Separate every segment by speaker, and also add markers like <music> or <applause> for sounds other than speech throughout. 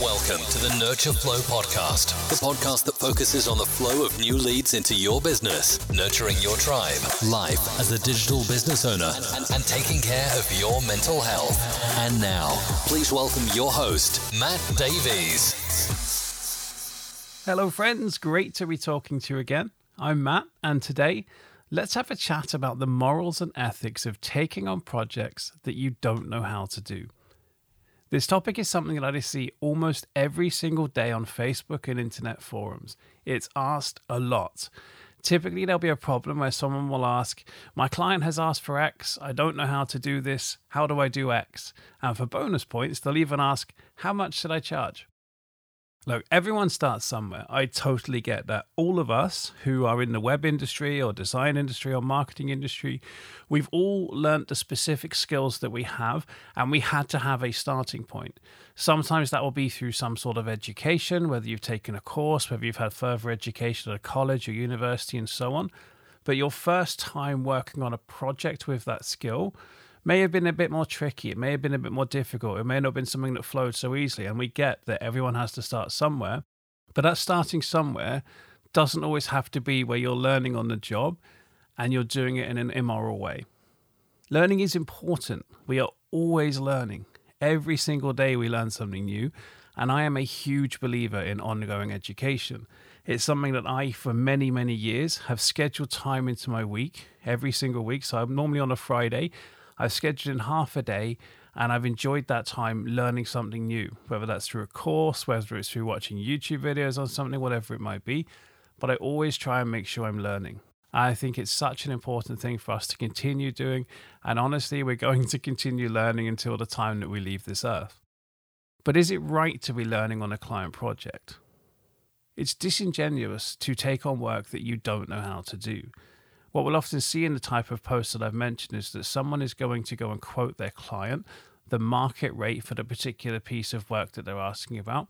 Speaker 1: Welcome to the Nurture Flow podcast, the podcast that focuses on the flow of new leads into your business, nurturing your tribe, life as a digital business owner, and, and taking care of your mental health. And now, please welcome your host, Matt Davies.
Speaker 2: Hello, friends. Great to be talking to you again. I'm Matt, and today let's have a chat about the morals and ethics of taking on projects that you don't know how to do. This topic is something that I see almost every single day on Facebook and internet forums. It's asked a lot. Typically, there'll be a problem where someone will ask, My client has asked for X, I don't know how to do this, how do I do X? And for bonus points, they'll even ask, How much should I charge? Look, everyone starts somewhere. I totally get that. All of us who are in the web industry or design industry or marketing industry, we've all learnt the specific skills that we have, and we had to have a starting point. Sometimes that will be through some sort of education, whether you've taken a course, whether you've had further education at a college or university, and so on. But your first time working on a project with that skill may have been a bit more tricky. It may have been a bit more difficult. It may not have been something that flowed so easily. And we get that everyone has to start somewhere. But that starting somewhere doesn't always have to be where you're learning on the job and you're doing it in an immoral way. Learning is important. We are always learning. Every single day we learn something new. And I am a huge believer in ongoing education. It's something that I, for many, many years, have scheduled time into my week every single week. So I'm normally on a Friday. I've scheduled in half a day and I've enjoyed that time learning something new, whether that's through a course, whether it's through watching YouTube videos on something, whatever it might be. But I always try and make sure I'm learning. I think it's such an important thing for us to continue doing. And honestly, we're going to continue learning until the time that we leave this earth. But is it right to be learning on a client project? It's disingenuous to take on work that you don't know how to do. What we'll often see in the type of post that I've mentioned is that someone is going to go and quote their client the market rate for the particular piece of work that they're asking about,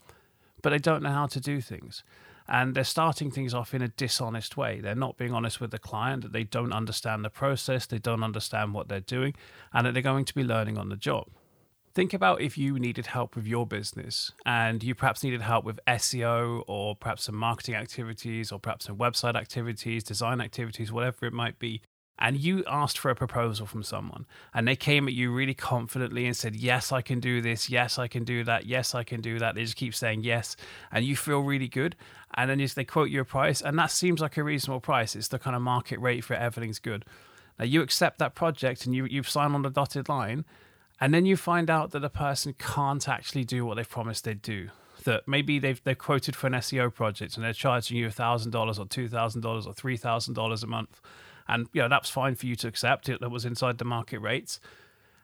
Speaker 2: but they don't know how to do things. And they're starting things off in a dishonest way. They're not being honest with the client, that they don't understand the process, they don't understand what they're doing, and that they're going to be learning on the job. Think about if you needed help with your business and you perhaps needed help with SEO or perhaps some marketing activities or perhaps some website activities, design activities, whatever it might be. And you asked for a proposal from someone and they came at you really confidently and said, Yes, I can do this. Yes, I can do that. Yes, I can do that. They just keep saying yes. And you feel really good. And then they quote you a price and that seems like a reasonable price. It's the kind of market rate for everything's good. Now you accept that project and you, you've signed on the dotted line and then you find out that the person can't actually do what they've promised they'd do. That maybe they've they've quoted for an SEO project and they're charging you thousand dollars or two thousand dollars or three thousand dollars a month, and you know that's fine for you to accept it. That was inside the market rates.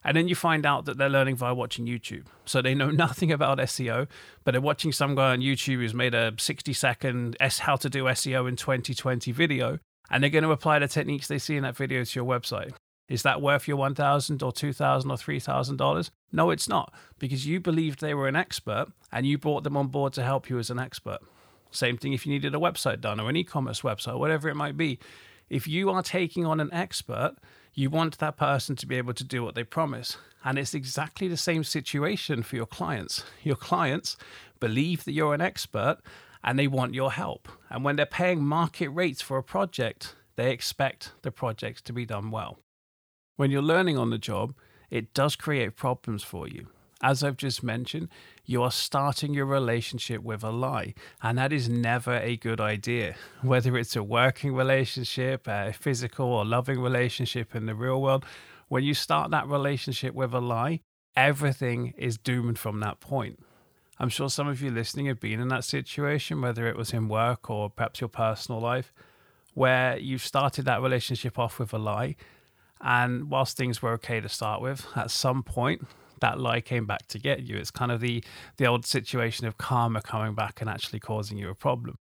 Speaker 2: And then you find out that they're learning via watching YouTube. So they know <laughs> nothing about SEO, but they're watching some guy on YouTube who's made a 60 second S how to do SEO in 2020 video, and they're going to apply the techniques they see in that video to your website. Is that worth your one thousand or two thousand or three thousand dollars? No, it's not, because you believed they were an expert and you brought them on board to help you as an expert. Same thing if you needed a website done or an e-commerce website, whatever it might be. If you are taking on an expert, you want that person to be able to do what they promise. And it's exactly the same situation for your clients. Your clients believe that you're an expert and they want your help. And when they're paying market rates for a project, they expect the project to be done well. When you're learning on the job, it does create problems for you. As I've just mentioned, you are starting your relationship with a lie, and that is never a good idea. <laughs> Whether it's a working relationship, a physical or loving relationship in the real world, when you start that relationship with a lie, everything is doomed from that point. I'm sure some of you listening have been in that situation, whether it was in work or perhaps your personal life, where you've started that relationship off with a lie and whilst things were okay to start with, at some point that lie came back to get you. It's kind of the the old situation of karma coming back and actually causing you a problem.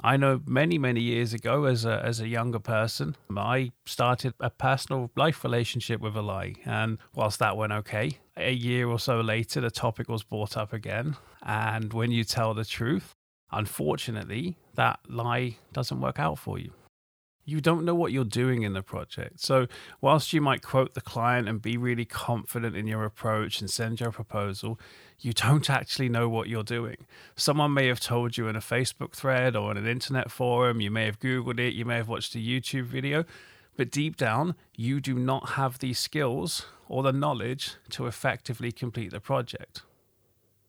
Speaker 2: I know many many years ago, as a as a younger person, I started a personal life relationship with a lie, and whilst that went okay, a year or so later, the topic was brought up again. And when you tell the truth, unfortunately, that lie doesn't work out for you you don't know what you're doing in the project. So, whilst you might quote the client and be really confident in your approach and send your proposal, you don't actually know what you're doing. Someone may have told you in a Facebook thread or in an internet forum, you may have Googled it, you may have watched a YouTube video, but deep down, you do not have the skills or the knowledge to effectively complete the project.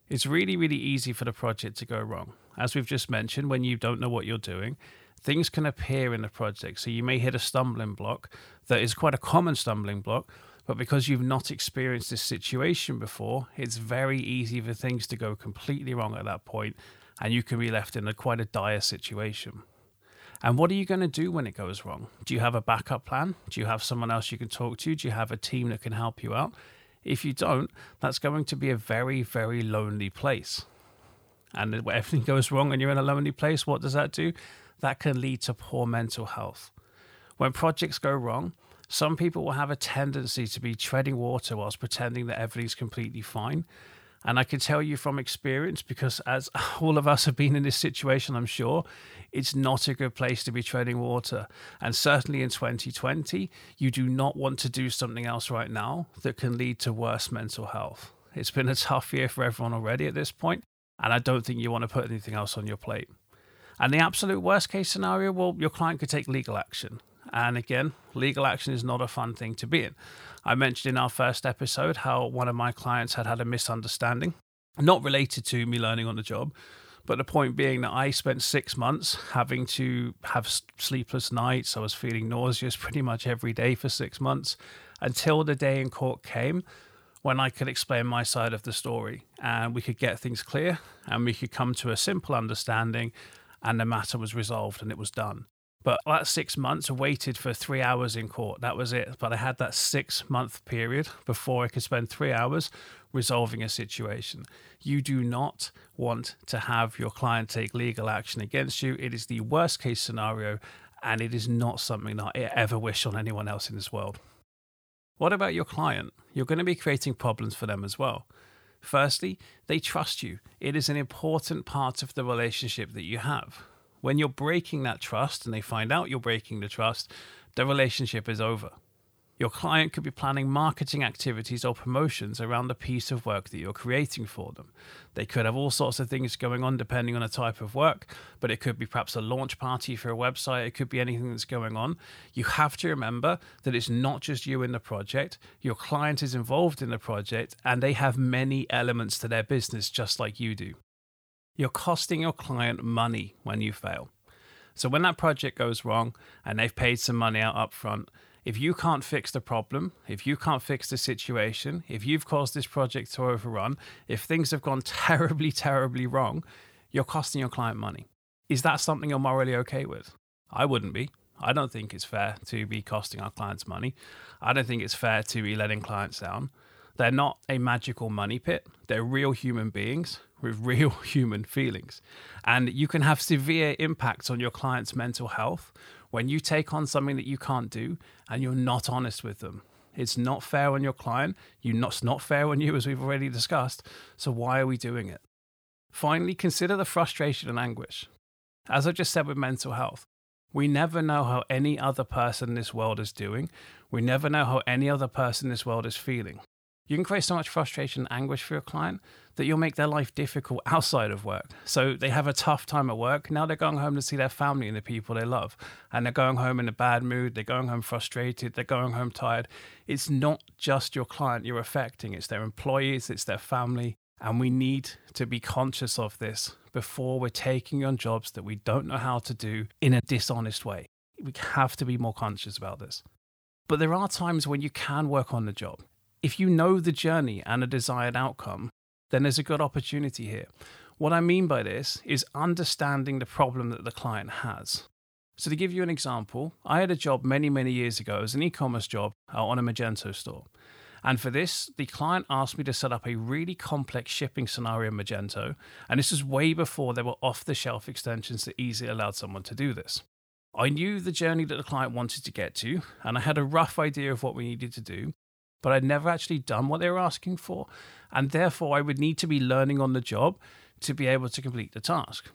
Speaker 2: It's really, really easy for the project to go wrong. As we've just mentioned, when you don't know what you're doing, things can appear in the project. So you may hit a stumbling block that is quite a common stumbling block, but because you've not experienced this situation before, it's very easy for things to go completely wrong at that point, and you can be left in a quite a dire situation. And what are you going to do when it goes wrong? Do you have a backup plan? Do you have someone else you can talk to? Do you have a team that can help you out? If you don't, that's going to be a very, very lonely place. And when everything goes wrong and you're in a lonely place, what does that do? That can lead to poor mental health. When projects go wrong, some people will have a tendency to be treading water whilst pretending that everything's completely fine. And I can tell you from experience, because as <laughs> all of us have been in this situation, I'm sure, it's not a good place to be treading water. And certainly in 2020, you do not want to do something else right now that can lead to worse mental health. It's been a tough year for everyone already at this point, and I don't think you want to put anything else on your plate. And the absolute worst case scenario, well, your client could take legal action. And again, legal action is not a fun thing to be in. I mentioned in our first episode how one of my clients had had a misunderstanding, not related to me learning on the job, but the point being that I spent six months having to have sleepless nights. I was feeling nauseous <laughs> pretty much every day for six months until the day in court came when I could explain my side of the story and we could get things clear and we could come to a simple understanding and the matter was resolved and it was done. But that six months, waited for three hours in court. That was it. But I had that six month period before I could spend three hours resolving a situation. You do not want to have your client take legal action against you. It is the worst case scenario, and it is not something that I ever wish on anyone else in this world. What about your client? You're going to be creating problems for them as well. Firstly, they trust you. It is an important part of the relationship that you have. When you're breaking that trust and they find out you're breaking the trust, the relationship is over. Your client could be planning marketing activities or promotions around the piece of work that you're creating for them. They could have all sorts of things going on depending on the type of work, but it could be perhaps a launch party for a website, it could be anything that's going on. You have to remember that it's not just you in the project, your client is involved in the project, and they have many elements to their business just like you do. You're costing your client money when you fail. So when that project goes wrong and they've paid some money out up front, if you can't fix the problem, if you can't fix the situation, if you've caused this project to overrun, if things have gone <laughs> terribly, terribly wrong, you're costing your client money. Is that something you're morally okay with? I wouldn't be. I don't think it's fair to be costing our clients money. I don't think it's fair to be letting clients down. They're not a magical money pit. They're real human beings with <laughs> real human feelings. And you can have severe impacts on your client's mental health when you take on something that you can't do and you're not honest with them. It's not fair on your client. You not, it's not fair on you, as we've already discussed. So, why are we doing it? Finally, consider the frustration and anguish. As I just said with mental health, we never know how any other person in this world is doing. We never know how any other person in this world is feeling. You can create so much frustration and anguish for your client that you'll make their life difficult <laughs> outside of work. So they have a tough time at work. Now they're going home to see their family and the people they love. And they're going home in a bad mood. They're going home frustrated. They're going home tired. It's not just your client you're affecting, it's their employees, it's their family. And we need to be conscious of this before we're taking on jobs that we don't know how to do in a dishonest way. We have to be more conscious about this. But there are times when you can work on the job. If you know the journey and a desired outcome, then there's a good opportunity here. What I mean by this is understanding the problem that the client has. So, to give you an example, I had a job many, many years ago as an e commerce job on a Magento store. And for this, the client asked me to set up a really complex shipping scenario in Magento. And this was way before there were off the shelf extensions that easily allowed someone to do this. I knew the journey that the client wanted to get to, and I had a rough idea of what we needed to do but I'd never actually done what they were asking for. And therefore, I would need to be learning on the job to be able to complete the task.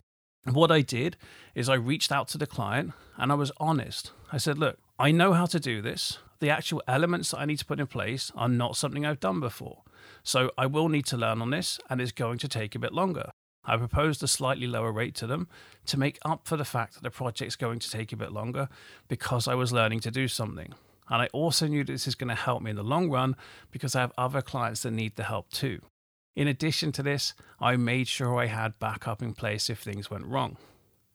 Speaker 2: what I did is I reached out to the client and I was honest I said, look, I know how to do this. The actual elements that I need to put in place are not something I've done before. So I will need to learn on this, and it's going to take a bit longer. I proposed a slightly lower rate to them to make up for the fact that the project's going to take a bit longer because I was learning to do something. And I also knew this is going to help me in the long run because I have other clients that need the help too. In addition to this, I made sure I had backup in place if things went wrong.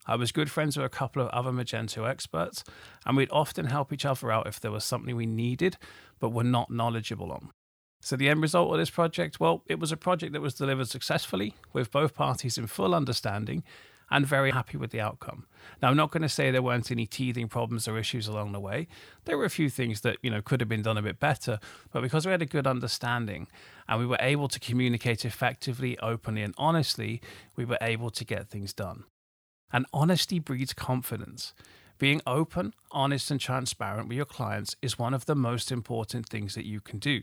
Speaker 2: I was good friends with a couple of other Magento experts, and we'd often help each other out if there was something we needed but were not knowledgeable on. So, the end result of this project, well, it was a project that was delivered successfully with both parties in full understanding and very happy with the outcome. Now, I'm not going to say there weren't any teething problems or issues along the way. There were a few things that, you know, could have been done a bit better, but because we had a good understanding and we were able to communicate effectively, openly, and honestly, we were able to get things done. And honesty breeds confidence. Being open, honest, and transparent with your clients is one of the most important things that you can do.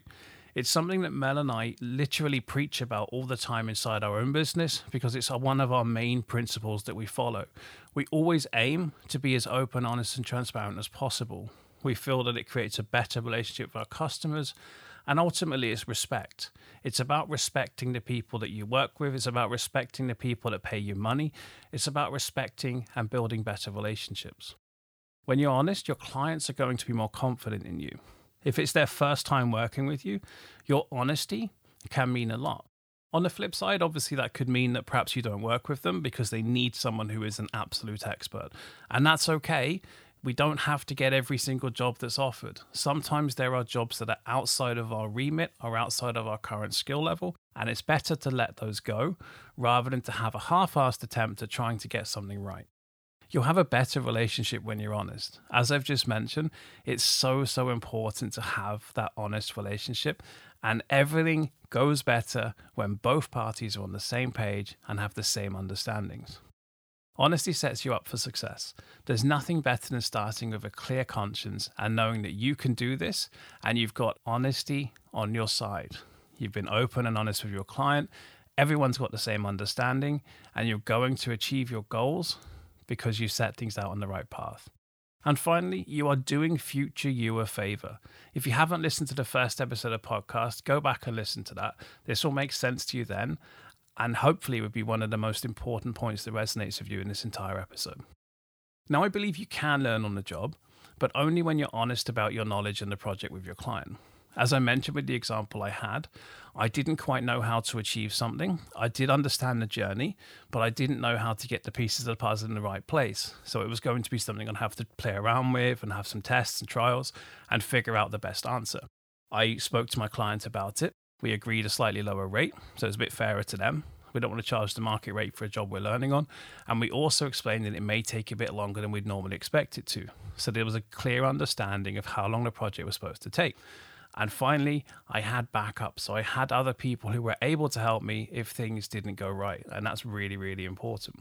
Speaker 2: It's something that Mel and I literally preach about all the time inside our own business because it's one of our main principles that we follow. We always aim to be as open, honest, and transparent as possible. We feel that it creates a better relationship with our customers, and ultimately, it's respect. It's about respecting the people that you work with, it's about respecting the people that pay you money, it's about respecting and building better relationships. When you're honest, your clients are going to be more confident in you. If it's their first time working with you, your honesty can mean a lot. On the flip side, obviously, that could mean that perhaps you don't work with them because they need someone who is an absolute expert. And that's okay. We don't have to get every single job that's offered. Sometimes there are jobs that are outside of our remit or outside of our current skill level, and it's better to let those go rather than to have a half assed attempt at trying to get something right you'll have a better relationship when you're honest. As I've just mentioned, it's so, so important to have that honest relationship. And everything goes better when both parties are on the same page and have the same understandings. Honesty sets you up for success. There's nothing better than starting with a clear conscience and knowing that you can do this and you've got honesty on your side. You've been open and honest with your client, everyone's got the same understanding, and you're going to achieve your goals because you set things out on the right path. And finally, you are doing future you a favor. If you haven't listened to the first episode of podcast, go back and listen to that. This will make sense to you then, and hopefully, it would be one of the most important points that resonates with you in this entire episode. Now, I believe you can learn on the job, but only when you're honest about your knowledge and the project with your client. As I mentioned with the example I had, I didn't quite know how to achieve something. I did understand the journey, but I didn't know how to get the pieces of the puzzle in the right place. So it was going to be something I'd have to play around with and have some tests and trials and figure out the best answer. I spoke to my client about it. We agreed a slightly lower rate, so it's a bit fairer to them. We don't want to charge the market rate for a job we're learning on. And we also explained that it may take a bit longer than we'd normally expect it to. So there was a clear understanding of how long the project was supposed to take. And finally, I had backup. So I had other people who were able to help me if things didn't go right. And that's really, really important.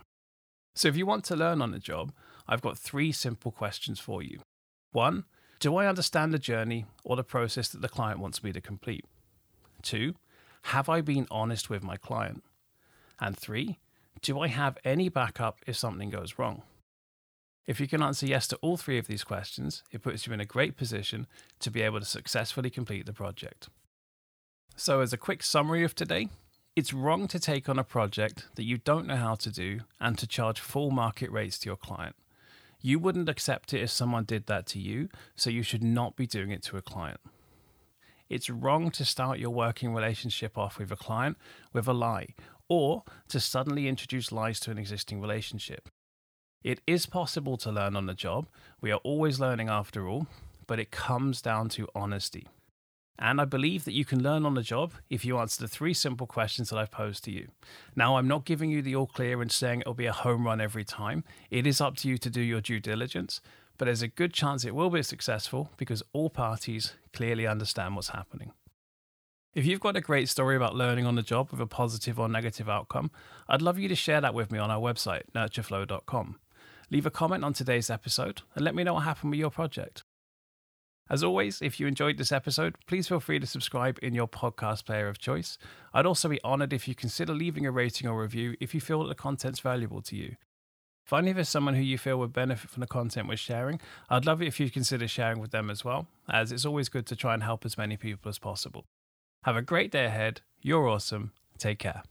Speaker 2: So if you want to learn on the job, I've got three simple questions for you. One, do I understand the journey or the process that the client wants me to complete? Two, have I been honest with my client? And three, do I have any backup if something goes wrong? If you can answer yes to all three of these questions, it puts you in a great position to be able to successfully complete the project. So, as a quick summary of today, it's wrong to take on a project that you don't know how to do and to charge full market rates to your client. You wouldn't accept it if someone did that to you, so you should not be doing it to a client. It's wrong to start your working relationship off with a client with a lie or to suddenly introduce lies to an existing relationship. It is possible to learn on the job. We are always learning after all, but it comes down to honesty. And I believe that you can learn on the job if you answer the three simple questions that I've posed to you. Now, I'm not giving you the all clear and saying it'll be a home run every time. It is up to you to do your due diligence, but there's a good chance it will be successful because all parties clearly understand what's happening. If you've got a great story about learning on the job with a positive or negative outcome, I'd love you to share that with me on our website, nurtureflow.com. Leave a comment on today's episode and let me know what happened with your project. As always, if you enjoyed this episode, please feel free to subscribe in your podcast player of choice. I'd also be honored if you consider leaving a rating or review if you feel that the content's valuable to you. Finally, if there's someone who you feel would benefit from the content we're sharing, I'd love it if you'd consider sharing with them as well, as it's always good to try and help as many people as possible. Have a great day ahead. You're awesome. Take care.